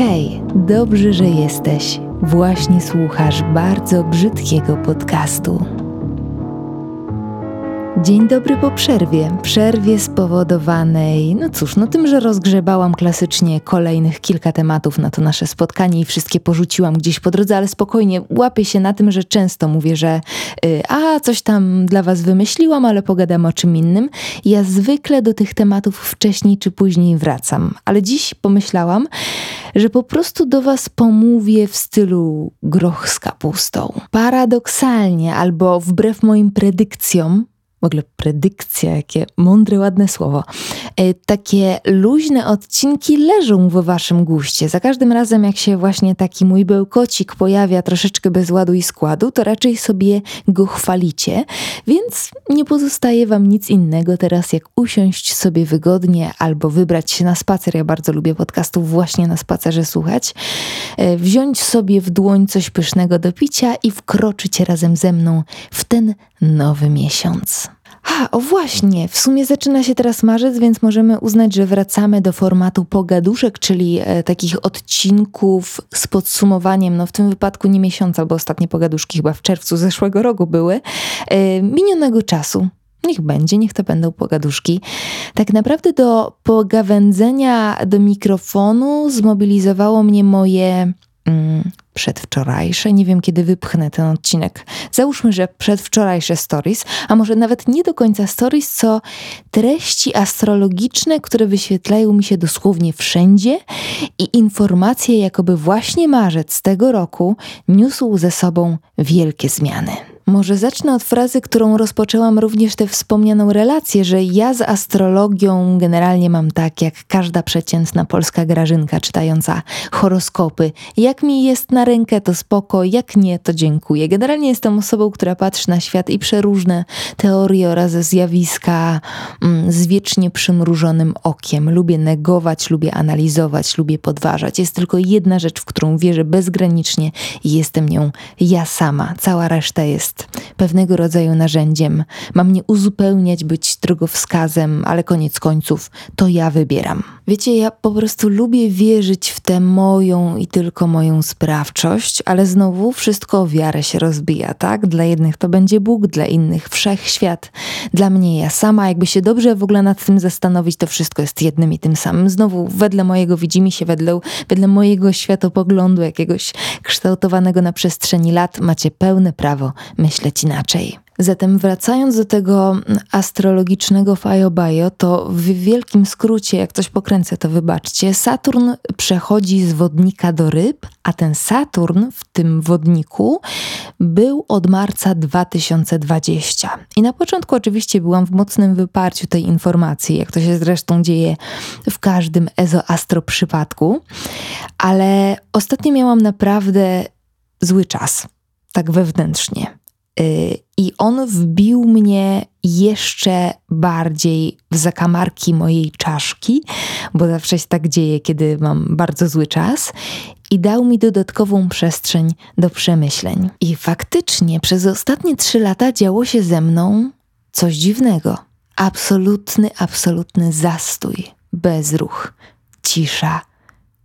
Hej, dobrze, że jesteś. Właśnie słuchasz bardzo brzydkiego podcastu. Dzień dobry po przerwie. Przerwie spowodowanej, no cóż, no tym, że rozgrzebałam klasycznie kolejnych kilka tematów na to nasze spotkanie i wszystkie porzuciłam gdzieś po drodze, ale spokojnie łapię się na tym, że często mówię, że y, a coś tam dla was wymyśliłam, ale pogadam o czym innym. Ja zwykle do tych tematów wcześniej czy później wracam, ale dziś pomyślałam, że po prostu do was pomówię w stylu groch z kapustą. Paradoksalnie albo wbrew moim predykcjom, w ogóle predykcja, jakie mądre, ładne słowo. E, takie luźne odcinki leżą w waszym guście. Za każdym razem, jak się właśnie taki mój bełkocik pojawia troszeczkę bez ładu i składu, to raczej sobie go chwalicie, więc nie pozostaje wam nic innego teraz, jak usiąść sobie wygodnie albo wybrać się na spacer. Ja bardzo lubię podcastów właśnie na spacerze słuchać. E, wziąć sobie w dłoń coś pysznego do picia i wkroczyć razem ze mną w ten nowy miesiąc. A, o właśnie, w sumie zaczyna się teraz marzec, więc możemy uznać, że wracamy do formatu pogaduszek, czyli e, takich odcinków z podsumowaniem, no w tym wypadku nie miesiąca, bo ostatnie pogaduszki chyba w czerwcu zeszłego roku były, e, minionego czasu. Niech będzie, niech to będą pogaduszki. Tak naprawdę do pogawędzenia do mikrofonu zmobilizowało mnie moje mm, przedwczorajsze, nie wiem kiedy wypchnę ten odcinek. Załóżmy, że przedwczorajsze stories, a może nawet nie do końca stories, co treści astrologiczne, które wyświetlają mi się dosłownie wszędzie i informacje, jakoby właśnie marzec tego roku niósł ze sobą wielkie zmiany. Może zacznę od frazy, którą rozpoczęłam również tę wspomnianą relację, że ja z astrologią generalnie mam tak, jak każda przeciętna polska grażynka czytająca horoskopy. Jak mi jest na rękę, to spoko, jak nie, to dziękuję. Generalnie jestem osobą, która patrzy na świat i przeróżne teorie oraz zjawiska mm, z wiecznie przymrużonym okiem. Lubię negować, lubię analizować, lubię podważać. Jest tylko jedna rzecz, w którą wierzę bezgranicznie i jestem nią ja sama. Cała reszta jest pewnego rodzaju narzędziem. Ma mnie uzupełniać, być drogowskazem, ale koniec końców to ja wybieram. Wiecie, ja po prostu lubię wierzyć w tę moją i tylko moją sprawczość, ale znowu wszystko o wiarę się rozbija, tak? Dla jednych to będzie Bóg, dla innych wszechświat, dla mnie ja sama. Jakby się dobrze w ogóle nad tym zastanowić, to wszystko jest jednym i tym samym. Znowu, wedle mojego widzimy się, wedle, wedle mojego światopoglądu, jakiegoś kształtowanego na przestrzeni lat, macie pełne prawo myśleć inaczej. Zatem wracając do tego astrologicznego Fajobajo, to w wielkim skrócie, jak coś pokręcę, to wybaczcie, Saturn przechodzi z wodnika do ryb, a ten Saturn w tym wodniku był od marca 2020. I na początku oczywiście byłam w mocnym wyparciu tej informacji, jak to się zresztą dzieje w każdym ezoastro przypadku, ale ostatnio miałam naprawdę zły czas, tak wewnętrznie. Y, I on wbił mnie jeszcze bardziej w zakamarki mojej czaszki, bo zawsze się tak dzieje, kiedy mam bardzo zły czas, i dał mi dodatkową przestrzeń do przemyśleń. I faktycznie przez ostatnie trzy lata działo się ze mną coś dziwnego. Absolutny, absolutny zastój, bezruch, cisza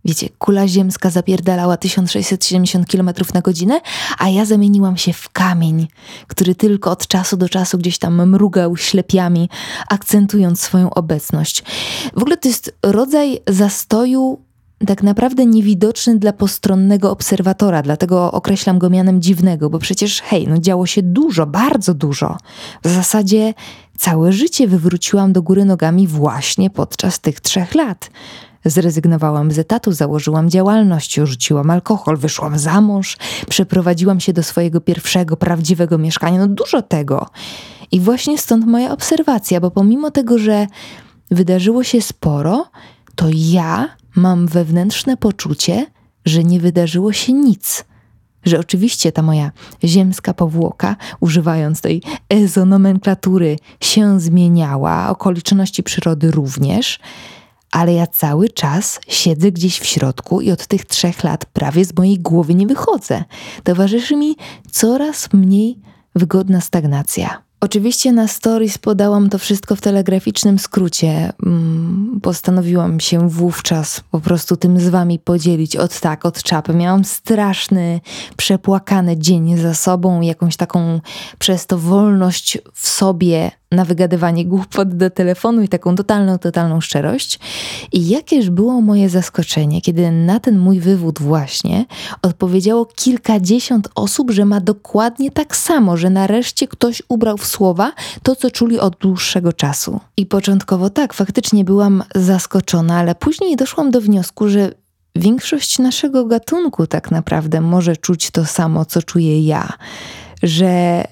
Wiecie, kula ziemska zapierdalała 1670 km na godzinę, a ja zamieniłam się w kamień, który tylko od czasu do czasu gdzieś tam mrugał ślepiami, akcentując swoją obecność. W ogóle to jest rodzaj zastoju tak naprawdę niewidoczny dla postronnego obserwatora, dlatego określam go mianem dziwnego, bo przecież hej, no działo się dużo, bardzo dużo. W zasadzie całe życie wywróciłam do góry nogami właśnie podczas tych trzech lat. Zrezygnowałam z etatu, założyłam działalność, rzuciłam alkohol, wyszłam za mąż, przeprowadziłam się do swojego pierwszego prawdziwego mieszkania. No dużo tego. I właśnie stąd moja obserwacja, bo pomimo tego, że wydarzyło się sporo, to ja mam wewnętrzne poczucie, że nie wydarzyło się nic. Że oczywiście ta moja ziemska powłoka, używając tej ezonomenklatury, się zmieniała, okoliczności przyrody również, ale ja cały czas siedzę gdzieś w środku i od tych trzech lat prawie z mojej głowy nie wychodzę. Towarzyszy mi coraz mniej wygodna stagnacja. Oczywiście na stories podałam to wszystko w telegraficznym skrócie. Mm, postanowiłam się wówczas po prostu tym z wami podzielić od tak, od czapy. Miałam straszny, przepłakany dzień za sobą, jakąś taką przez to wolność w sobie na wygadywanie głupot do telefonu i taką totalną, totalną szczerość. I jakież było moje zaskoczenie, kiedy na ten mój wywód właśnie odpowiedziało kilkadziesiąt osób, że ma dokładnie tak samo, że nareszcie ktoś ubrał w słowa to, co czuli od dłuższego czasu. I początkowo tak, faktycznie byłam zaskoczona, ale później doszłam do wniosku, że większość naszego gatunku tak naprawdę może czuć to samo, co czuję ja, że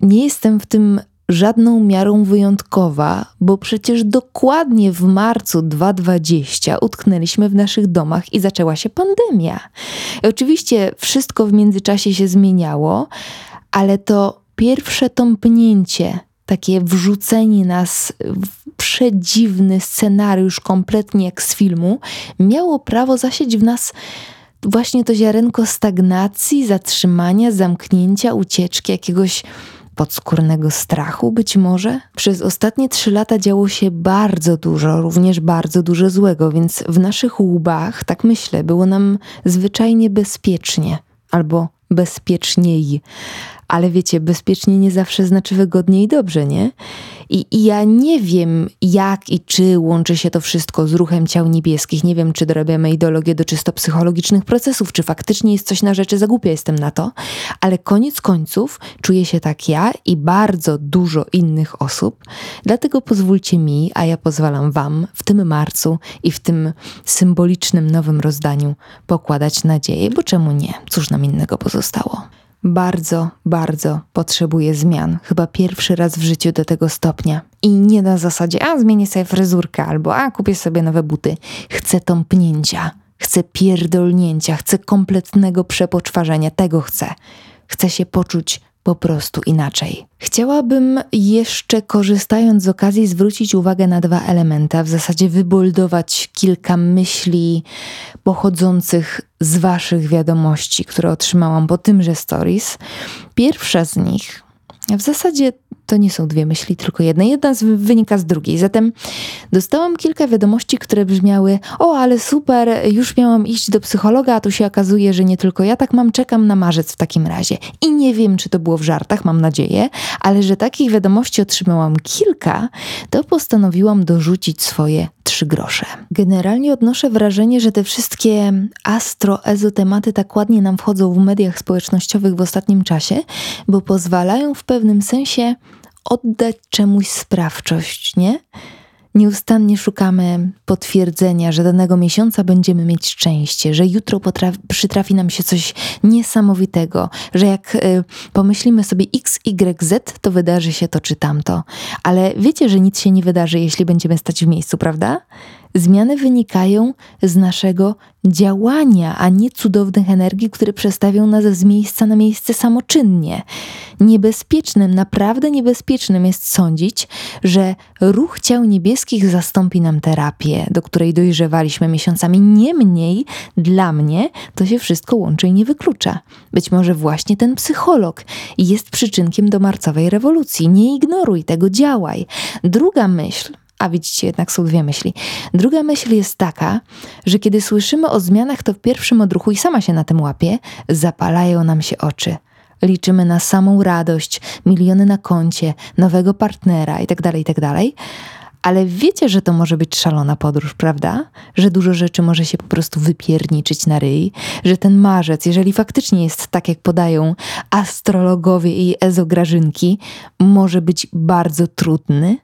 nie jestem w tym żadną miarą wyjątkowa, bo przecież dokładnie w marcu 2020 utknęliśmy w naszych domach i zaczęła się pandemia. Oczywiście wszystko w międzyczasie się zmieniało, ale to pierwsze tąpnięcie, takie wrzucenie nas w przedziwny scenariusz, kompletnie jak z filmu, miało prawo zasieć w nas właśnie to ziarenko stagnacji, zatrzymania, zamknięcia, ucieczki, jakiegoś podskórnego strachu być może? Przez ostatnie trzy lata działo się bardzo dużo, również bardzo dużo złego, więc w naszych łbach, tak myślę, było nam zwyczajnie bezpiecznie albo bezpieczniej. Ale wiecie, bezpiecznie nie zawsze znaczy wygodnie i dobrze, nie? I, I, ja nie wiem, jak i czy łączy się to wszystko z ruchem ciał niebieskich. Nie wiem, czy dorabiamy ideologię do czysto psychologicznych procesów, czy faktycznie jest coś na rzeczy, za głupia jestem na to, ale koniec końców czuję się tak ja i bardzo dużo innych osób. Dlatego pozwólcie mi, a ja pozwalam Wam w tym marcu i w tym symbolicznym nowym rozdaniu pokładać nadzieję, bo czemu nie? Cóż nam innego pozostało? Bardzo, bardzo potrzebuję zmian. Chyba pierwszy raz w życiu do tego stopnia. I nie na zasadzie, a zmienię sobie fryzurkę albo a kupię sobie nowe buty. Chcę tąpnięcia, chcę pierdolnięcia, chcę kompletnego przepoczwarzenia. Tego chcę. Chcę się poczuć po prostu inaczej. Chciałabym jeszcze, korzystając z okazji, zwrócić uwagę na dwa elementy, a w zasadzie wyboldować kilka myśli pochodzących z Waszych wiadomości, które otrzymałam po tymże stories. Pierwsza z nich, w zasadzie to nie są dwie myśli, tylko jedna. Jedna z, wynika z drugiej. Zatem dostałam kilka wiadomości, które brzmiały: O, ale super, już miałam iść do psychologa, a tu się okazuje, że nie tylko ja tak mam, czekam na marzec w takim razie. I nie wiem, czy to było w żartach, mam nadzieję, ale że takich wiadomości otrzymałam kilka, to postanowiłam dorzucić swoje trzy grosze. Generalnie odnoszę wrażenie, że te wszystkie astro-ezotematy tak ładnie nam wchodzą w mediach społecznościowych w ostatnim czasie, bo pozwalają w pewnym sensie oddać czemuś sprawczość, nie? Nieustannie szukamy potwierdzenia, że danego miesiąca będziemy mieć szczęście, że jutro przytrafi nam się coś niesamowitego, że jak y, pomyślimy sobie X, Y, Z, to wydarzy się to czy tamto. Ale wiecie, że nic się nie wydarzy, jeśli będziemy stać w miejscu, prawda? Zmiany wynikają z naszego działania, a nie cudownych energii, które przestawią nas z miejsca na miejsce samoczynnie. Niebezpiecznym, naprawdę niebezpiecznym jest sądzić, że ruch ciał niebieskich zastąpi nam terapię, do której dojrzewaliśmy miesiącami. Niemniej, dla mnie to się wszystko łączy i nie wyklucza. Być może właśnie ten psycholog jest przyczynkiem do marcowej rewolucji. Nie ignoruj tego, działaj. Druga myśl, a widzicie, jednak są dwie myśli. Druga myśl jest taka, że kiedy słyszymy o zmianach, to w pierwszym odruchu, i sama się na tym łapię, zapalają nam się oczy. Liczymy na samą radość, miliony na koncie, nowego partnera itd., tak itd., tak ale wiecie, że to może być szalona podróż, prawda? Że dużo rzeczy może się po prostu wypierniczyć na ryj, że ten marzec, jeżeli faktycznie jest tak, jak podają astrologowie i ezograżynki, może być bardzo trudny,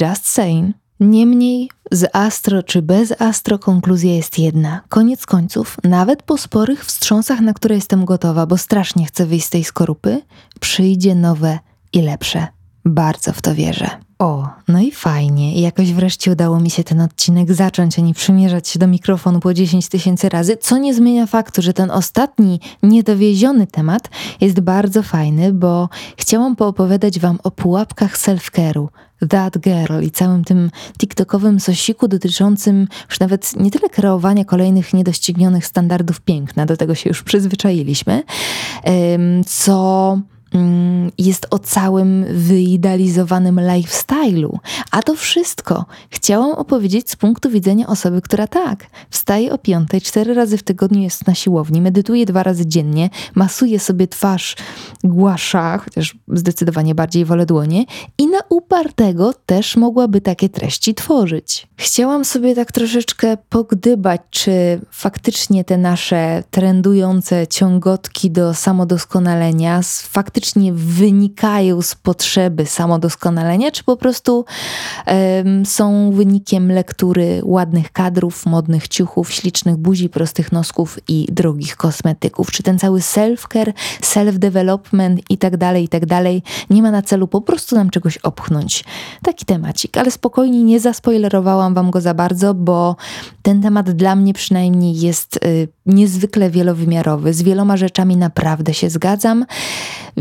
Just saying. Niemniej z astro czy bez astro konkluzja jest jedna. Koniec końców, nawet po sporych wstrząsach, na które jestem gotowa, bo strasznie chcę wyjść z tej skorupy, przyjdzie nowe i lepsze. Bardzo w to wierzę. O, no i fajnie. Jakoś wreszcie udało mi się ten odcinek zacząć, a nie przymierzać się do mikrofonu po 10 tysięcy razy, co nie zmienia faktu, że ten ostatni, niedowieziony temat jest bardzo fajny, bo chciałam poopowiadać Wam o pułapkach self-care'u, That Girl i całym tym TikTokowym sosiku dotyczącym już nawet nie tyle kreowania kolejnych niedoścignionych standardów piękna, do tego się już przyzwyczailiśmy, co jest o całym wyidealizowanym lifestyle'u. A to wszystko chciałam opowiedzieć z punktu widzenia osoby, która tak, wstaje o piątej, cztery razy w tygodniu jest na siłowni, medytuje dwa razy dziennie, masuje sobie twarz głasza, chociaż zdecydowanie bardziej wolę dłonie i na upartego też mogłaby takie treści tworzyć. Chciałam sobie tak troszeczkę pogdybać, czy faktycznie te nasze trendujące ciągotki do samodoskonalenia faktycznie wynikają z potrzeby samodoskonalenia, czy po prostu um, są wynikiem lektury ładnych kadrów, modnych ciuchów, ślicznych buzi, prostych nosków i drogich kosmetyków. Czy ten cały self-care, self-development i tak dalej, i tak dalej nie ma na celu po prostu nam czegoś opchnąć. Taki temacik, ale spokojnie nie zaspoilerowałam wam go za bardzo, bo ten temat dla mnie przynajmniej jest y, niezwykle wielowymiarowy. Z wieloma rzeczami naprawdę się zgadzam.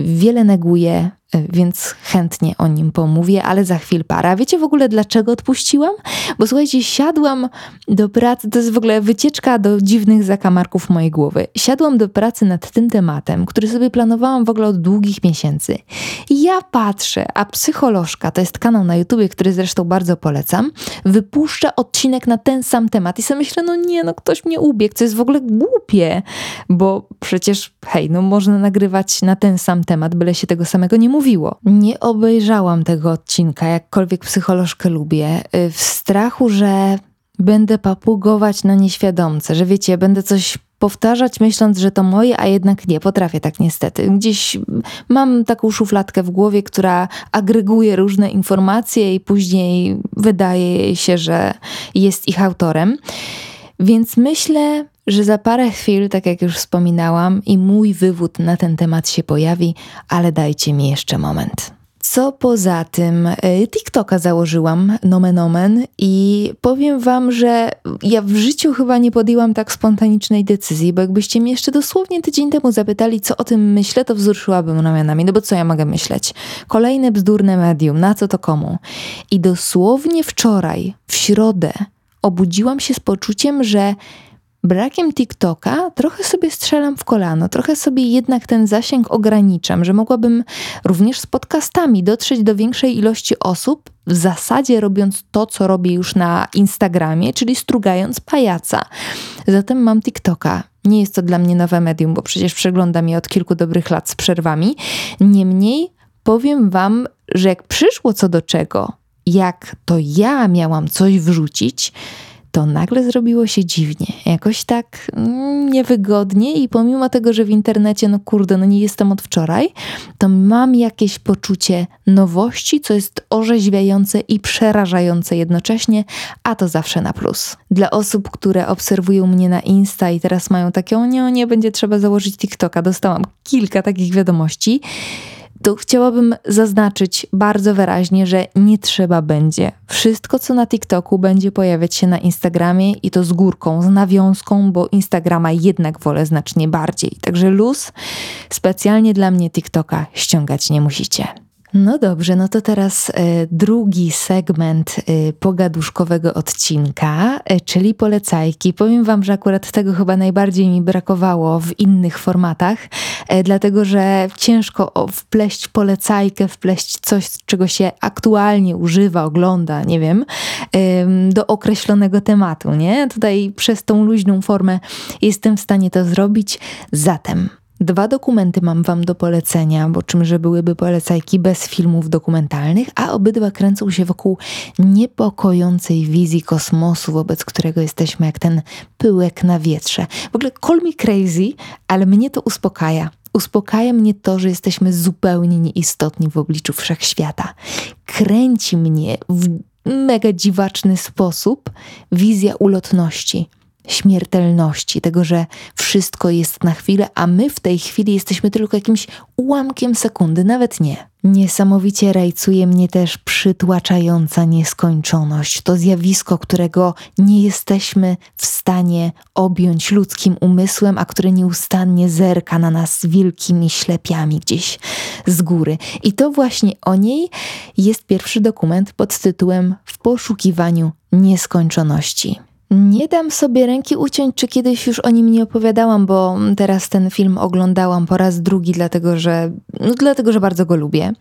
Wiele neguję, E, więc chętnie o nim pomówię, ale za chwil para. Wiecie w ogóle dlaczego odpuściłam? Bo słuchajcie, siadłam do pracy, to jest w ogóle wycieczka do dziwnych zakamarków mojej głowy. Siadłam do pracy nad tym tematem, który sobie planowałam w ogóle od długich miesięcy. Ja patrzę, a psycholożka, to jest kanał na YouTubie, który zresztą bardzo polecam, wypuszcza odcinek na ten sam temat i sobie myślę, no nie, no ktoś mnie ubiegł, co jest w ogóle głupie, bo przecież hej, no można nagrywać na ten sam temat, byle się tego samego nie mówiło. Nie obejrzałam tego odcinka, jakkolwiek psycholożkę lubię, y, w strachu, że będę papugować na nieświadomce, że wiecie, będę coś powtarzać, myśląc, że to moje, a jednak nie, potrafię tak niestety. Gdzieś mam taką szufladkę w głowie, która agreguje różne informacje i później wydaje się, że jest ich autorem. Więc myślę, że za parę chwil, tak jak już wspominałam, i mój wywód na ten temat się pojawi, ale dajcie mi jeszcze moment. Co poza tym, y, TikToka założyłam, nomen omen, i powiem Wam, że ja w życiu chyba nie podjęłam tak spontanicznej decyzji, bo jakbyście mnie jeszcze dosłownie tydzień temu zapytali, co o tym myślę, to wzruszyłabym ramionami, no bo co ja mogę myśleć? Kolejne bzdurne medium, na co to komu? I dosłownie wczoraj, w środę, obudziłam się z poczuciem, że brakiem TikToka trochę sobie strzelam w kolano, trochę sobie jednak ten zasięg ograniczam, że mogłabym również z podcastami dotrzeć do większej ilości osób, w zasadzie robiąc to, co robię już na Instagramie, czyli strugając pajaca. Zatem mam TikToka. Nie jest to dla mnie nowe medium, bo przecież przeglądam je od kilku dobrych lat z przerwami. Niemniej powiem Wam, że jak przyszło co do czego, jak to ja miałam coś wrzucić, to nagle zrobiło się dziwnie, jakoś tak mm, niewygodnie i pomimo tego, że w internecie, no kurde, no nie jestem od wczoraj, to mam jakieś poczucie nowości, co jest orzeźwiające i przerażające jednocześnie, a to zawsze na plus. Dla osób, które obserwują mnie na Insta i teraz mają takie, o nie, o nie, będzie trzeba założyć TikToka, dostałam kilka takich wiadomości, to chciałabym zaznaczyć bardzo wyraźnie, że nie trzeba będzie. Wszystko, co na TikToku, będzie pojawiać się na Instagramie i to z górką, z nawiązką, bo Instagrama jednak wolę znacznie bardziej. Także luz, specjalnie dla mnie TikToka ściągać nie musicie. No dobrze, no to teraz y, drugi segment y, pogaduszkowego odcinka, y, czyli polecajki. Powiem Wam, że akurat tego chyba najbardziej mi brakowało w innych formatach, dlatego że ciężko wpleść polecajkę, wpleść coś, czego się aktualnie używa, ogląda, nie wiem, do określonego tematu, nie? Tutaj przez tą luźną formę jestem w stanie to zrobić. Zatem Dwa dokumenty mam Wam do polecenia, bo czymże byłyby polecajki bez filmów dokumentalnych, a obydwa kręcą się wokół niepokojącej wizji kosmosu, wobec którego jesteśmy jak ten pyłek na wietrze. W ogóle call me crazy, ale mnie to uspokaja. Uspokaja mnie to, że jesteśmy zupełnie nieistotni w obliczu wszechświata. Kręci mnie w mega dziwaczny sposób wizja ulotności śmiertelności, tego, że wszystko jest na chwilę, a my w tej chwili jesteśmy tylko jakimś ułamkiem sekundy, nawet nie. Niesamowicie rajcuje mnie też przytłaczająca nieskończoność. To zjawisko, którego nie jesteśmy w stanie objąć ludzkim umysłem, a które nieustannie zerka na nas wielkimi ślepiami gdzieś z góry. I to właśnie o niej jest pierwszy dokument pod tytułem W poszukiwaniu nieskończoności. Nie dam sobie ręki uciąć, czy kiedyś już o nim nie opowiadałam, bo teraz ten film oglądałam po raz drugi, dlatego że, no, dlatego, że bardzo go lubię.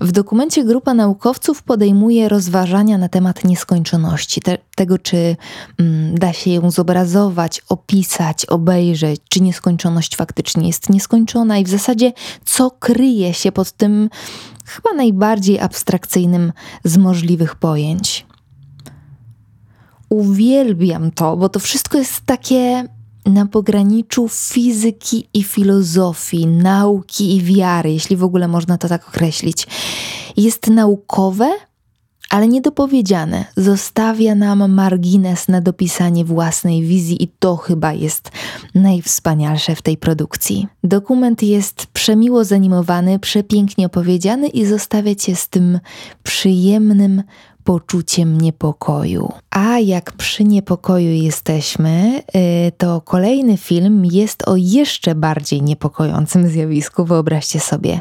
W dokumencie grupa naukowców podejmuje rozważania na temat nieskończoności, te, tego czy mm, da się ją zobrazować, opisać, obejrzeć, czy nieskończoność faktycznie jest nieskończona i w zasadzie co kryje się pod tym chyba najbardziej abstrakcyjnym z możliwych pojęć uwielbiam to, bo to wszystko jest takie na pograniczu fizyki i filozofii, nauki i wiary, jeśli w ogóle można to tak określić. Jest naukowe, ale niedopowiedziane. Zostawia nam margines na dopisanie własnej wizji, i to chyba jest najwspanialsze w tej produkcji. Dokument jest przemiło zanimowany, przepięknie opowiedziany i zostawia cię z tym przyjemnym poczuciem niepokoju. A jak przy niepokoju jesteśmy, y, to kolejny film jest o jeszcze bardziej niepokojącym zjawisku. Wyobraźcie sobie.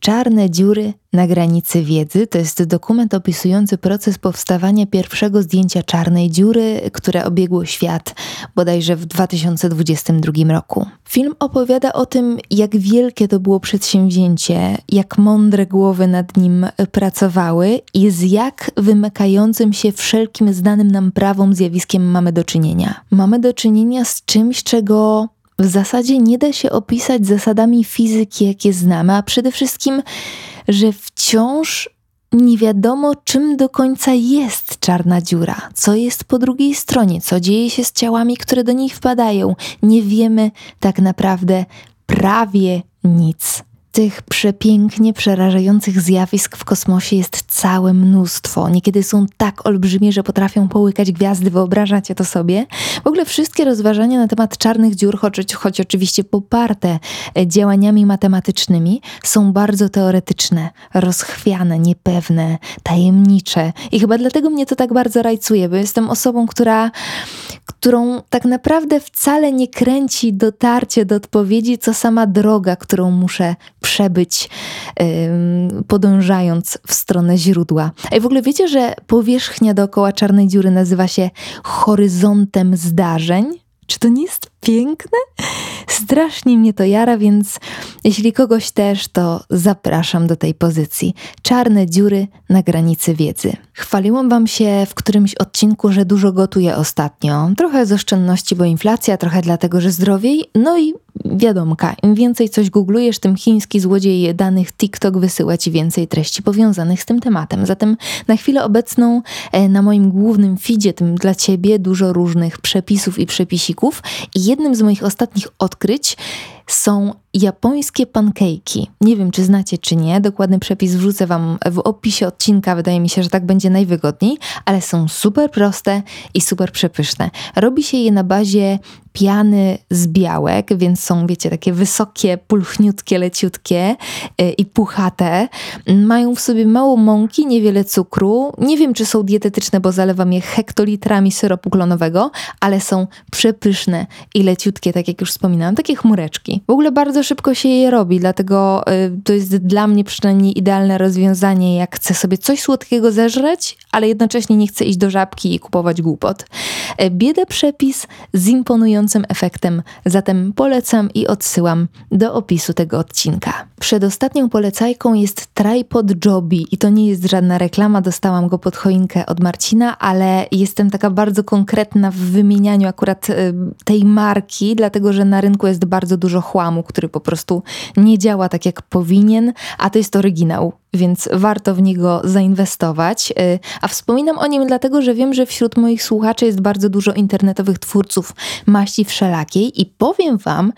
Czarne dziury na granicy wiedzy to jest dokument opisujący proces powstawania pierwszego zdjęcia czarnej dziury, które obiegło świat bodajże w 2022 roku. Film opowiada o tym, jak wielkie to było przedsięwzięcie, jak mądre głowy nad nim pracowały i z jak wymykającym się wszelkim znanym nam prawom zjawiskiem mamy do czynienia. Mamy do czynienia z czymś, czego w zasadzie nie da się opisać zasadami fizyki, jakie znamy, a przede wszystkim, że wciąż nie wiadomo, czym do końca jest czarna dziura, co jest po drugiej stronie, co dzieje się z ciałami, które do niej wpadają. Nie wiemy tak naprawdę prawie nic. Tych przepięknie przerażających zjawisk w kosmosie jest całe mnóstwo. Niekiedy są tak olbrzymie, że potrafią połykać gwiazdy, wyobrażacie to sobie? W ogóle wszystkie rozważania na temat czarnych dziur, choć, choć oczywiście poparte e, działaniami matematycznymi, są bardzo teoretyczne, rozchwiane, niepewne, tajemnicze. I chyba dlatego mnie to tak bardzo rajcuje, bo jestem osobą, która, którą tak naprawdę wcale nie kręci dotarcie do odpowiedzi, co sama droga, którą muszę przebyć, podążając w stronę źródła. I w ogóle wiecie, że powierzchnia dookoła czarnej dziury nazywa się horyzontem zdarzeń? Czy to nie jest piękne? Strasznie mnie to jara, więc jeśli kogoś też, to zapraszam do tej pozycji. Czarne dziury na granicy wiedzy. Chwaliłam Wam się w którymś odcinku, że dużo gotuję ostatnio. Trochę z oszczędności, bo inflacja, trochę dlatego, że zdrowiej. No i wiadomka, im więcej coś googlujesz, tym chiński złodziej danych TikTok wysyła Ci więcej treści powiązanych z tym tematem. Zatem na chwilę obecną e, na moim głównym feedzie, tym dla Ciebie, dużo różnych przepisów i przepisików. I jednym z moich ostatnich odkryć są japońskie pankejki. Nie wiem, czy znacie, czy nie. Dokładny przepis wrzucę Wam w opisie odcinka. Wydaje mi się, że tak będzie najwygodniej, ale są super proste i super przepyszne. Robi się je na bazie piany z białek, więc są, wiecie, takie wysokie, pulchniutkie, leciutkie yy, i puchate. Mają w sobie mało mąki, niewiele cukru. Nie wiem, czy są dietetyczne, bo zalewam je hektolitrami syropu klonowego, ale są przepyszne i leciutkie, tak jak już wspominałam, takie chmureczki. W ogóle bardzo szybko się je robi, dlatego yy, to jest dla mnie przynajmniej idealne rozwiązanie, jak chcę sobie coś słodkiego zeżreć, ale jednocześnie nie chcę iść do żabki i kupować głupot. Yy, biedę przepis z imponującym efektem, zatem polecam i odsyłam do opisu tego odcinka. Przedostatnią polecajką jest Tripod Joby i to nie jest żadna reklama, dostałam go pod choinkę od Marcina, ale jestem taka bardzo konkretna w wymienianiu akurat y, tej marki, dlatego że na rynku jest bardzo dużo chłamu, który po prostu nie działa tak jak powinien, a to jest oryginał więc warto w niego zainwestować. Y, a wspominam o nim dlatego, że wiem, że wśród moich słuchaczy jest bardzo dużo internetowych twórców maści wszelakiej i powiem Wam,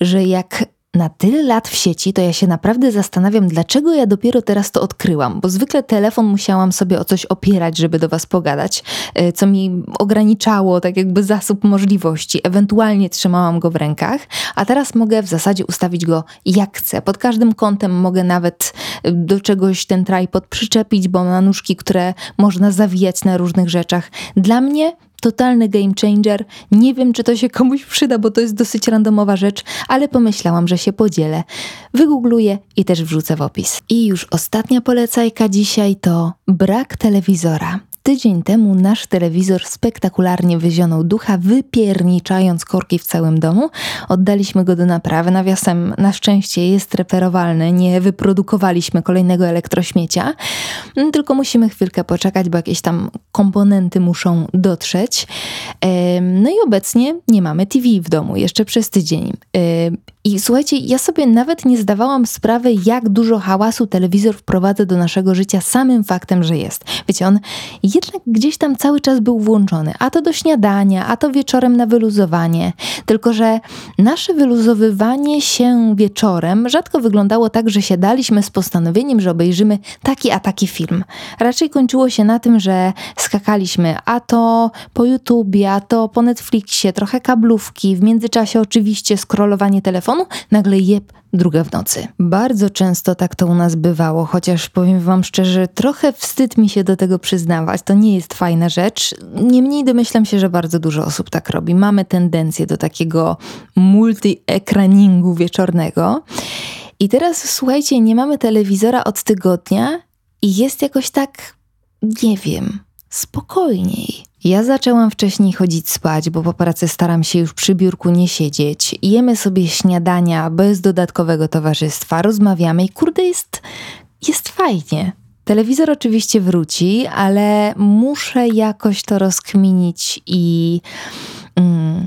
że jak na tyle lat w sieci, to ja się naprawdę zastanawiam, dlaczego ja dopiero teraz to odkryłam, bo zwykle telefon musiałam sobie o coś opierać, żeby do Was pogadać, e, co mi ograniczało tak jakby zasób możliwości. Ewentualnie trzymałam go w rękach, a teraz mogę w zasadzie ustawić go jak chcę. Pod każdym kątem mogę nawet e, do czegoś ten tripod przyczepić, bo ma nóżki, które można zawijać na różnych rzeczach. Dla mnie totalny game changer. Nie wiem, czy to się komuś przyda, bo to jest dosyć randomowa rzecz, ale pomyślałam, że się podzielę. Wygoogluję i też wrzucę w opis. I już ostatnia polecajka dzisiaj to brak telewizora tydzień temu nasz telewizor spektakularnie wyzionął ducha, wypierniczając korki w całym domu. Oddaliśmy go do naprawy. Nawiasem, na szczęście jest reperowalny, nie wyprodukowaliśmy kolejnego elektrośmiecia, mm, tylko musimy chwilkę poczekać, bo jakieś tam komponenty muszą dotrzeć. No i obecnie nie mamy TV w domu, jeszcze przez tydzień. I słuchajcie, ja sobie nawet nie zdawałam sprawy, jak dużo hałasu telewizor wprowadza do naszego życia samym faktem, że jest. Wiecie, on jednak gdzieś tam cały czas był włączony, a to do śniadania, a to wieczorem na wyluzowanie. Tylko, że nasze wyluzowywanie się wieczorem rzadko wyglądało tak, że siadaliśmy z postanowieniem, że obejrzymy taki a taki film. Raczej kończyło się na tym, że skakaliśmy a to po YouTubie, a to po Netflixie, trochę kablówki, w międzyczasie oczywiście scrollowanie telefonu, nagle jeb, druga w nocy. Bardzo często tak to u nas bywało, chociaż powiem Wam szczerze, trochę wstyd mi się do tego przyznawać. To nie jest fajna rzecz. Niemniej domyślam się, że bardzo dużo osób tak robi. Mamy tendencję do takiego multi-ekraningu wieczornego. I teraz słuchajcie, nie mamy telewizora od tygodnia i jest jakoś tak, nie wiem, spokojniej. Ja zaczęłam wcześniej chodzić spać, bo po pracy staram się już przy biurku nie siedzieć. Jemy sobie śniadania bez dodatkowego towarzystwa, rozmawiamy i kurde jest, jest fajnie. Telewizor oczywiście wróci, ale muszę jakoś to rozkminić i mm,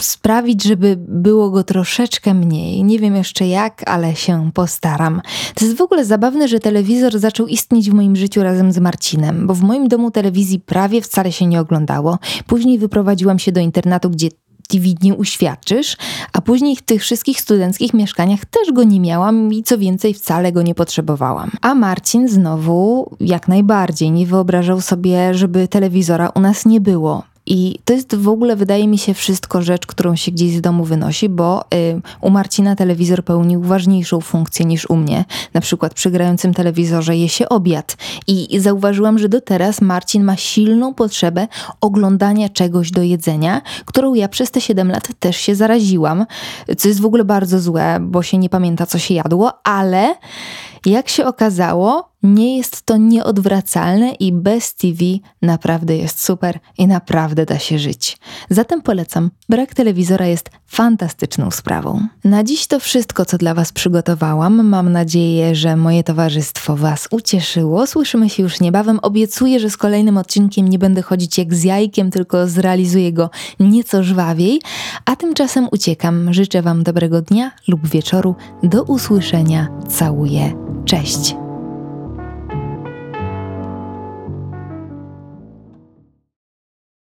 sprawić, żeby było go troszeczkę mniej. Nie wiem jeszcze jak, ale się postaram. To jest w ogóle zabawne, że telewizor zaczął istnieć w moim życiu razem z Marcinem, bo w moim domu telewizji prawie wcale się nie oglądało. Później wyprowadziłam się do internatu, gdzie TV nie uświadczysz, a później w tych wszystkich studenckich mieszkaniach też go nie miałam i co więcej wcale go nie potrzebowałam. A Marcin znowu jak najbardziej nie wyobrażał sobie, żeby telewizora u nas nie było. I to jest w ogóle, wydaje mi się, wszystko rzecz, którą się gdzieś z domu wynosi, bo y, u Marcina telewizor pełnił ważniejszą funkcję niż u mnie. Na przykład przy grającym telewizorze je się obiad. I zauważyłam, że do teraz Marcin ma silną potrzebę oglądania czegoś do jedzenia, którą ja przez te 7 lat też się zaraziłam, co jest w ogóle bardzo złe, bo się nie pamięta, co się jadło, ale jak się okazało, nie jest to nieodwracalne i bez TV naprawdę jest super i naprawdę da się żyć. Zatem polecam. Brak telewizora jest fantastyczną sprawą. Na dziś to wszystko, co dla Was przygotowałam. Mam nadzieję, że moje towarzystwo Was ucieszyło. Słyszymy się już niebawem. Obiecuję, że z kolejnym odcinkiem nie będę chodzić jak z jajkiem, tylko zrealizuję go nieco żwawiej. A tymczasem uciekam. Życzę Wam dobrego dnia lub wieczoru. Do usłyszenia. Całuję. Cześć!